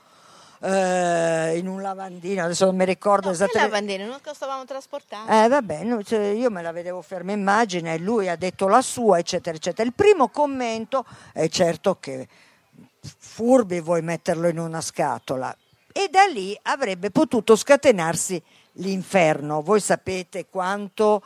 eh, in un lavandino, adesso non mi ricordo No, esattamente. lavandino, non lo stavamo trasportando. Eh, vabbè, no, cioè, io me la vedevo ferma immagine e lui ha detto la sua, eccetera, eccetera. Il primo commento è certo che furbi vuoi metterlo in una scatola e da lì avrebbe potuto scatenarsi l'inferno. Voi sapete quanto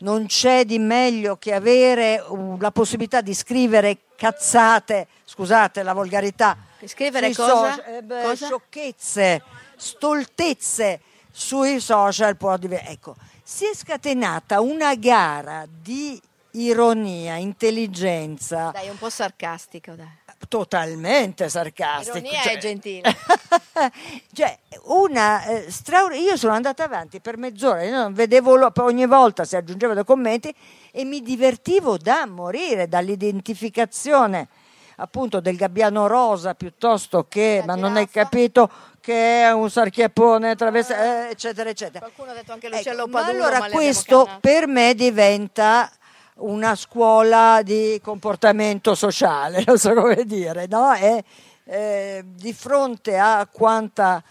non c'è di meglio che avere uh, la possibilità di scrivere cazzate, scusate la volgarità, scrivere cosa? social, eh, beh, Cosa? sciocchezze, stoltezze sui social può div- ecco, si è scatenata una gara di ironia, intelligenza, Dai, un po' sarcastico, dai. Totalmente sarcastico. Ironia cioè- è gentile. cioè, una eh, straor- io sono andata avanti per mezz'ora, io non vedevo l'o- ogni volta si aggiungeva dei commenti e mi divertivo da morire dall'identificazione appunto del gabbiano rosa piuttosto che, La ma non hai giraffa? capito che è un sarchiappone, travessa- eh, eccetera, eccetera. Qualcuno ha detto anche Ecco, l'uccello ma paduro, allora questo per me diventa una scuola di comportamento sociale, non so come dire, no? E, eh, di fronte a quanta,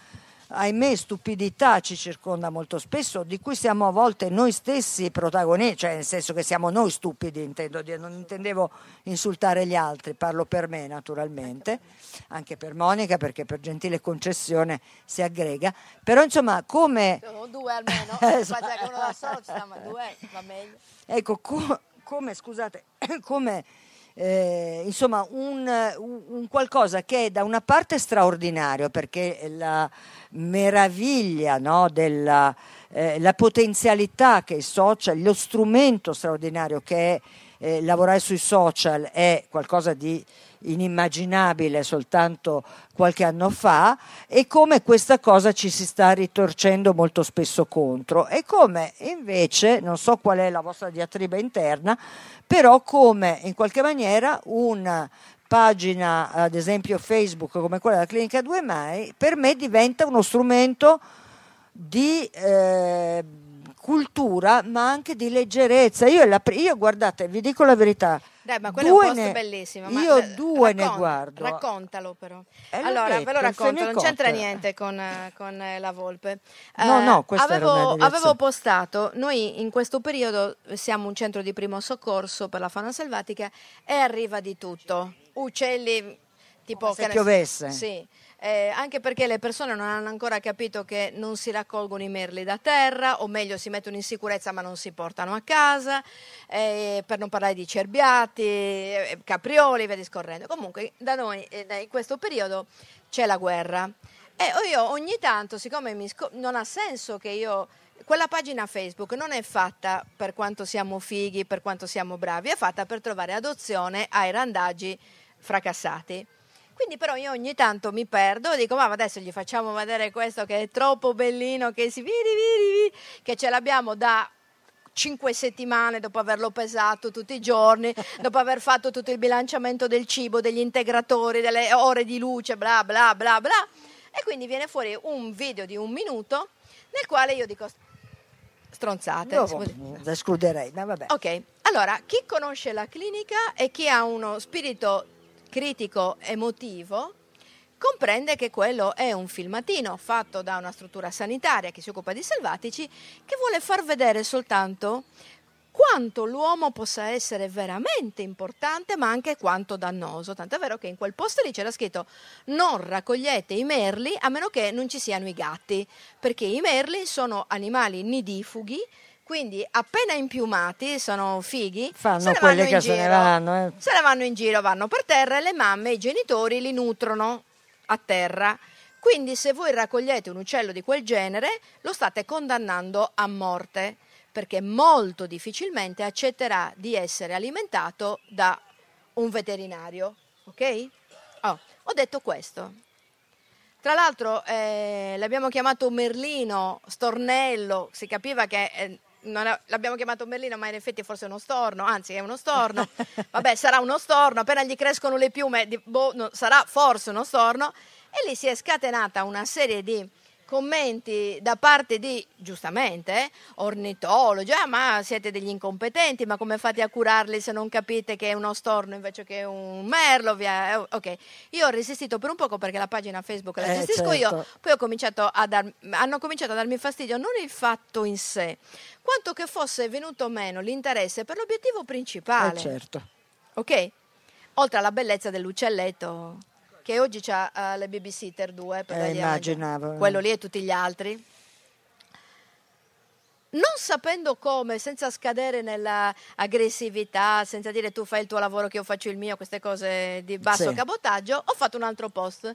ahimè, stupidità ci circonda molto spesso, di cui siamo a volte noi stessi protagonisti, cioè nel senso che siamo noi stupidi, intendo dire, non intendevo insultare gli altri, parlo per me naturalmente, anche per Monica perché per gentile concessione si aggrega, però insomma come... Sono due almeno, Esatto. Che uno da solo ci sta, ma due va meglio. Ecco, co- come, scusate, come eh, insomma un, un- un qualcosa che è da una parte straordinario perché la meraviglia no, della eh, la potenzialità che i social, lo strumento straordinario che è eh, lavorare sui social è qualcosa di inimmaginabile soltanto qualche anno fa e come questa cosa ci si sta ritorcendo molto spesso contro. E come invece, non so qual è la vostra diatriba interna, però come in qualche maniera una pagina ad esempio Facebook come quella della Clinica 2 Mai per me diventa uno strumento di eh, cultura ma anche di leggerezza. Io, la, io guardate vi dico la verità Dai, ma quello Due è un post ne- bellissimo. ma io eh, due ne raccon- guardo. Raccontalo però. Eh, allora, detto, ve lo racconto, non c'entra niente con, eh, con, eh, la volpe. No, Eh, no, questa era avevo, una direzione. avevo postato, noi in questo periodo siamo un centro di primo soccorso per la fauna selvatica e arriva di tutto. Uccelli tipo... Come se ne- piovesse. Sì. Eh, anche perché le persone non hanno ancora capito che non si raccolgono i merli da terra, o meglio si mettono in sicurezza ma non si portano a casa, eh, per non parlare di cerbiati, eh, caprioli, via discorrendo. Comunque da noi eh, in questo periodo c'è la guerra e io ogni tanto, siccome mi sco- non ha senso che io... Quella pagina Facebook non è fatta per quanto siamo fighi, per quanto siamo bravi, è fatta per trovare adozione ai randaggi fracassati. Quindi però io ogni tanto mi perdo e dico ma adesso gli facciamo vedere questo che è troppo bellino, che si vidi, vidi, vidi, che ce l'abbiamo da cinque settimane dopo averlo pesato tutti i giorni, dopo aver fatto tutto il bilanciamento del cibo, degli integratori, delle ore di luce, bla bla bla bla. E quindi viene fuori un video di un minuto nel quale io dico stronzate. Dire. escluderei, ma vabbè. Ok, allora chi conosce la clinica e chi ha uno spirito critico emotivo comprende che quello è un filmatino fatto da una struttura sanitaria che si occupa di selvatici che vuole far vedere soltanto quanto l'uomo possa essere veramente importante ma anche quanto dannoso. Tant'è vero che in quel posto lì c'era scritto non raccogliete i merli a meno che non ci siano i gatti, perché i merli sono animali nidifughi, quindi appena impiumati sono fighi, Fanno se ne quelli vanno in che se ne giro. vanno, eh. Se ne vanno in giro, vanno per terra e le mamme e i genitori li nutrono a terra. Quindi se voi raccogliete un uccello di quel genere, lo state condannando a morte, perché molto difficilmente accetterà di essere alimentato da un veterinario. Ok? Oh, ho detto questo. Tra l'altro eh, l'abbiamo chiamato Merlino, Stornello, si capiva che eh, è- l'abbiamo chiamato Merlino, ma in effetti forse è uno storno, anzi è uno storno. Vabbè, sarà uno storno, appena gli crescono le piume, boh, no, sarà forse uno storno. E lì si è scatenata una serie di commenti da parte di, giustamente, eh, ornitologi, ah ma siete degli incompetenti, ma come fate a curarli se non capite che è uno storno invece che un merlo? Via? eh, Ok, io ho resistito per un poco perché la pagina Facebook la Eh, gestisco io, certo. poi ho cominciato a dar- hanno cominciato a darmi fastidio non il fatto in sé, quanto che fosse venuto meno l'interesse per l'obiettivo Eh, principale. certo. Ok? Oltre alla bellezza dell'uccelletto che oggi c'ha eh, le babysitter due per Eh, immaginavo. quello lì e tutti gli altri. Non sapendo come, senza scadere nella aggressività, senza dire tu fai il tuo lavoro che io faccio il mio, queste cose di basso Sì. cabotaggio, ho fatto un altro post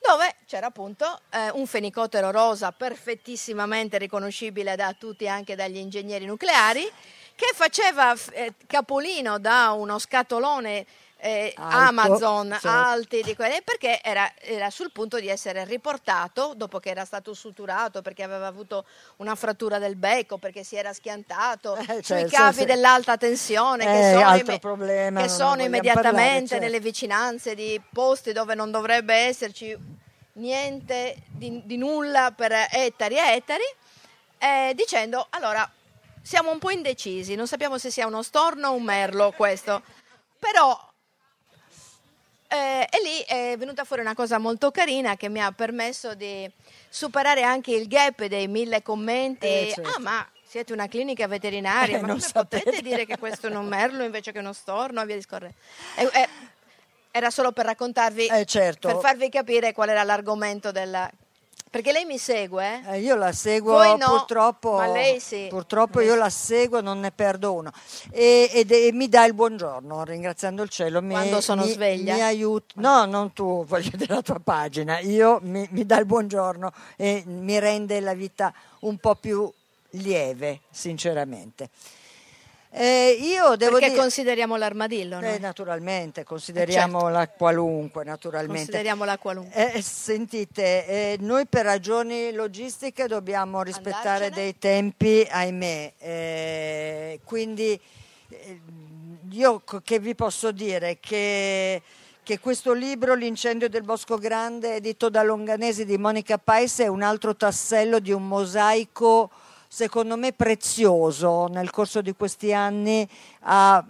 dove c'era appunto eh, un fenicottero rosa perfettissimamente riconoscibile da tutti, anche dagli ingegneri nucleari, che faceva eh, capolino da uno scatolone eh, Amazon certo. alti di quelli, perché era, era sul punto di essere riportato dopo che era stato suturato, perché aveva avuto una frattura del becco, perché si era schiantato Eh, sui cioè, cavi sì, sì. dell'alta tensione che Eh, sono, altro imme- problema, che sono immediatamente parlare, certo. nelle vicinanze di posti dove non dovrebbe esserci niente di, di nulla per ettari e ettari, eh, dicendo allora siamo un po' indecisi, non sappiamo se sia uno storno o un merlo questo, però eh, e lì è venuta fuori una cosa molto carina che mi ha permesso di superare anche il gap dei mille commenti. Eh, certo. Ah, ma siete una clinica veterinaria, Eh, ma non come sapete." potete dire che questo è un merlo invece che uno storno? E via discorrendo. E- e- era solo per raccontarvi, Eh, certo. per farvi capire qual era l'argomento della... Perché lei mi segue, eh? Io la seguo Voi no, purtroppo, ma lei sì. purtroppo io la seguo, non ne perdo uno. E, ed- e mi dà il buongiorno, ringraziando il cielo. Mi, Quando sono mi- sveglia? Mi aiuta, no, non tu, voglio dire la tua pagina, io mi, mi dà il buongiorno e mi rende la vita un po' più lieve, sinceramente. Eh, io devo Perché dire... consideriamo l'armadillo, no? Eh, naturalmente, consideriamola qualunque, naturalmente. Consideriamola qualunque. Eh, sentite, eh, noi per ragioni logistiche dobbiamo rispettare Andarcene? dei tempi, ahimè, eh, quindi eh, io che vi posso dire che, che questo libro, L'incendio del Bosco Grande, edito da Longanesi di Monica Pais, è un altro tassello di un mosaico secondo me prezioso nel corso di questi anni ha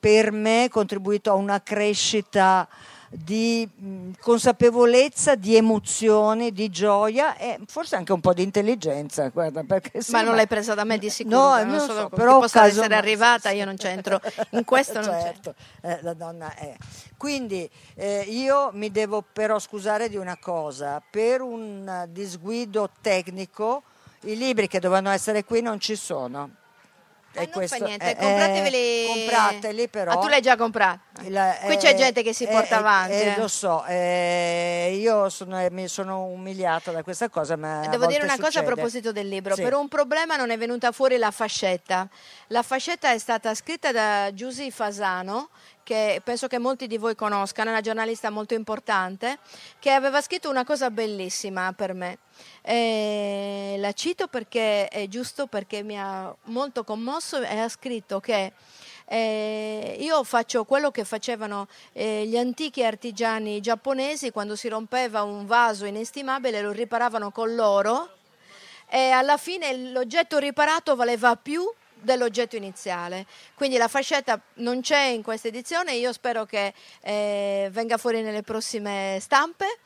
per me contribuito a una crescita di consapevolezza, di emozioni, di gioia e forse anche un po' di intelligenza. Guarda, perché Ma non l'hai presa da me di sicuro, No, non so so, però possa caso- essere arrivata, io non c'entro. In questo non certo, eh, la donna è. Quindi eh, io mi devo però scusare di una cosa, per un disguido tecnico i libri che dovevano essere qui non ci sono. Eh, E non fa niente, eh, comprateveli. comprateli però. Ah, tu l'hai già comprato? Il- Qui eh, c'è gente che si eh, porta eh, avanti. lo so, io sono, mi sono umiliata da questa cosa, ma Devo dire una cosa a succede. proposito del libro. Sì. Per un problema non è venuta fuori la fascetta. La fascetta è stata scritta da Giusy Fasano, che penso che molti di voi conoscano, è una giornalista molto importante, che aveva scritto una cosa bellissima per me. Eh, la cito perché è giusto, perché mi ha molto commosso e ha scritto che eh, io faccio quello che facevano eh, gli antichi artigiani giapponesi quando si rompeva un vaso inestimabile, lo riparavano con l'oro e alla fine l'oggetto riparato valeva più dell'oggetto iniziale. Quindi la fascetta non c'è in questa edizione, io spero che eh, venga fuori nelle prossime stampe.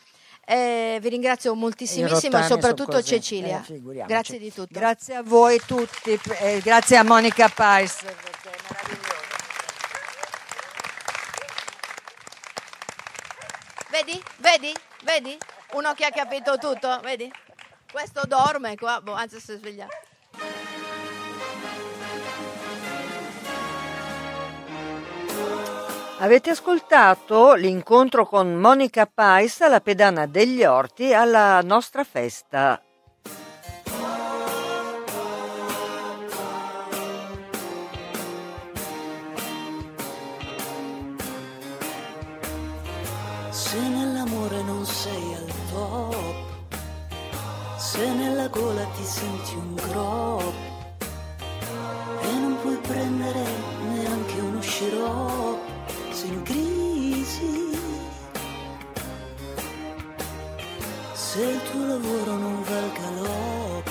Eh, vi ringrazio moltissimissimo, rottami soprattutto Cecilia. eh. Grazie di tutto. Grazie a voi tutti, eh, grazie a Monica Pais. perché è meraviglioso. Vedi? Vedi? Vedi? Uno che ha capito tutto, vedi? Questo dorme qua, boh, anzi si è Avete ascoltato l'incontro con Monica Pais alla pedana degli orti alla nostra festa. Se nell'amore non sei al top, se nella gola ti senti un crop e non puoi prendere in crisi. Se il tuo lavoro non va al galop,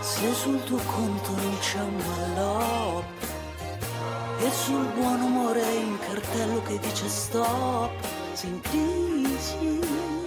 se sul tuo conto non c'è un mallop, e sul buon umore un cartello che dice stop, sei in crisi.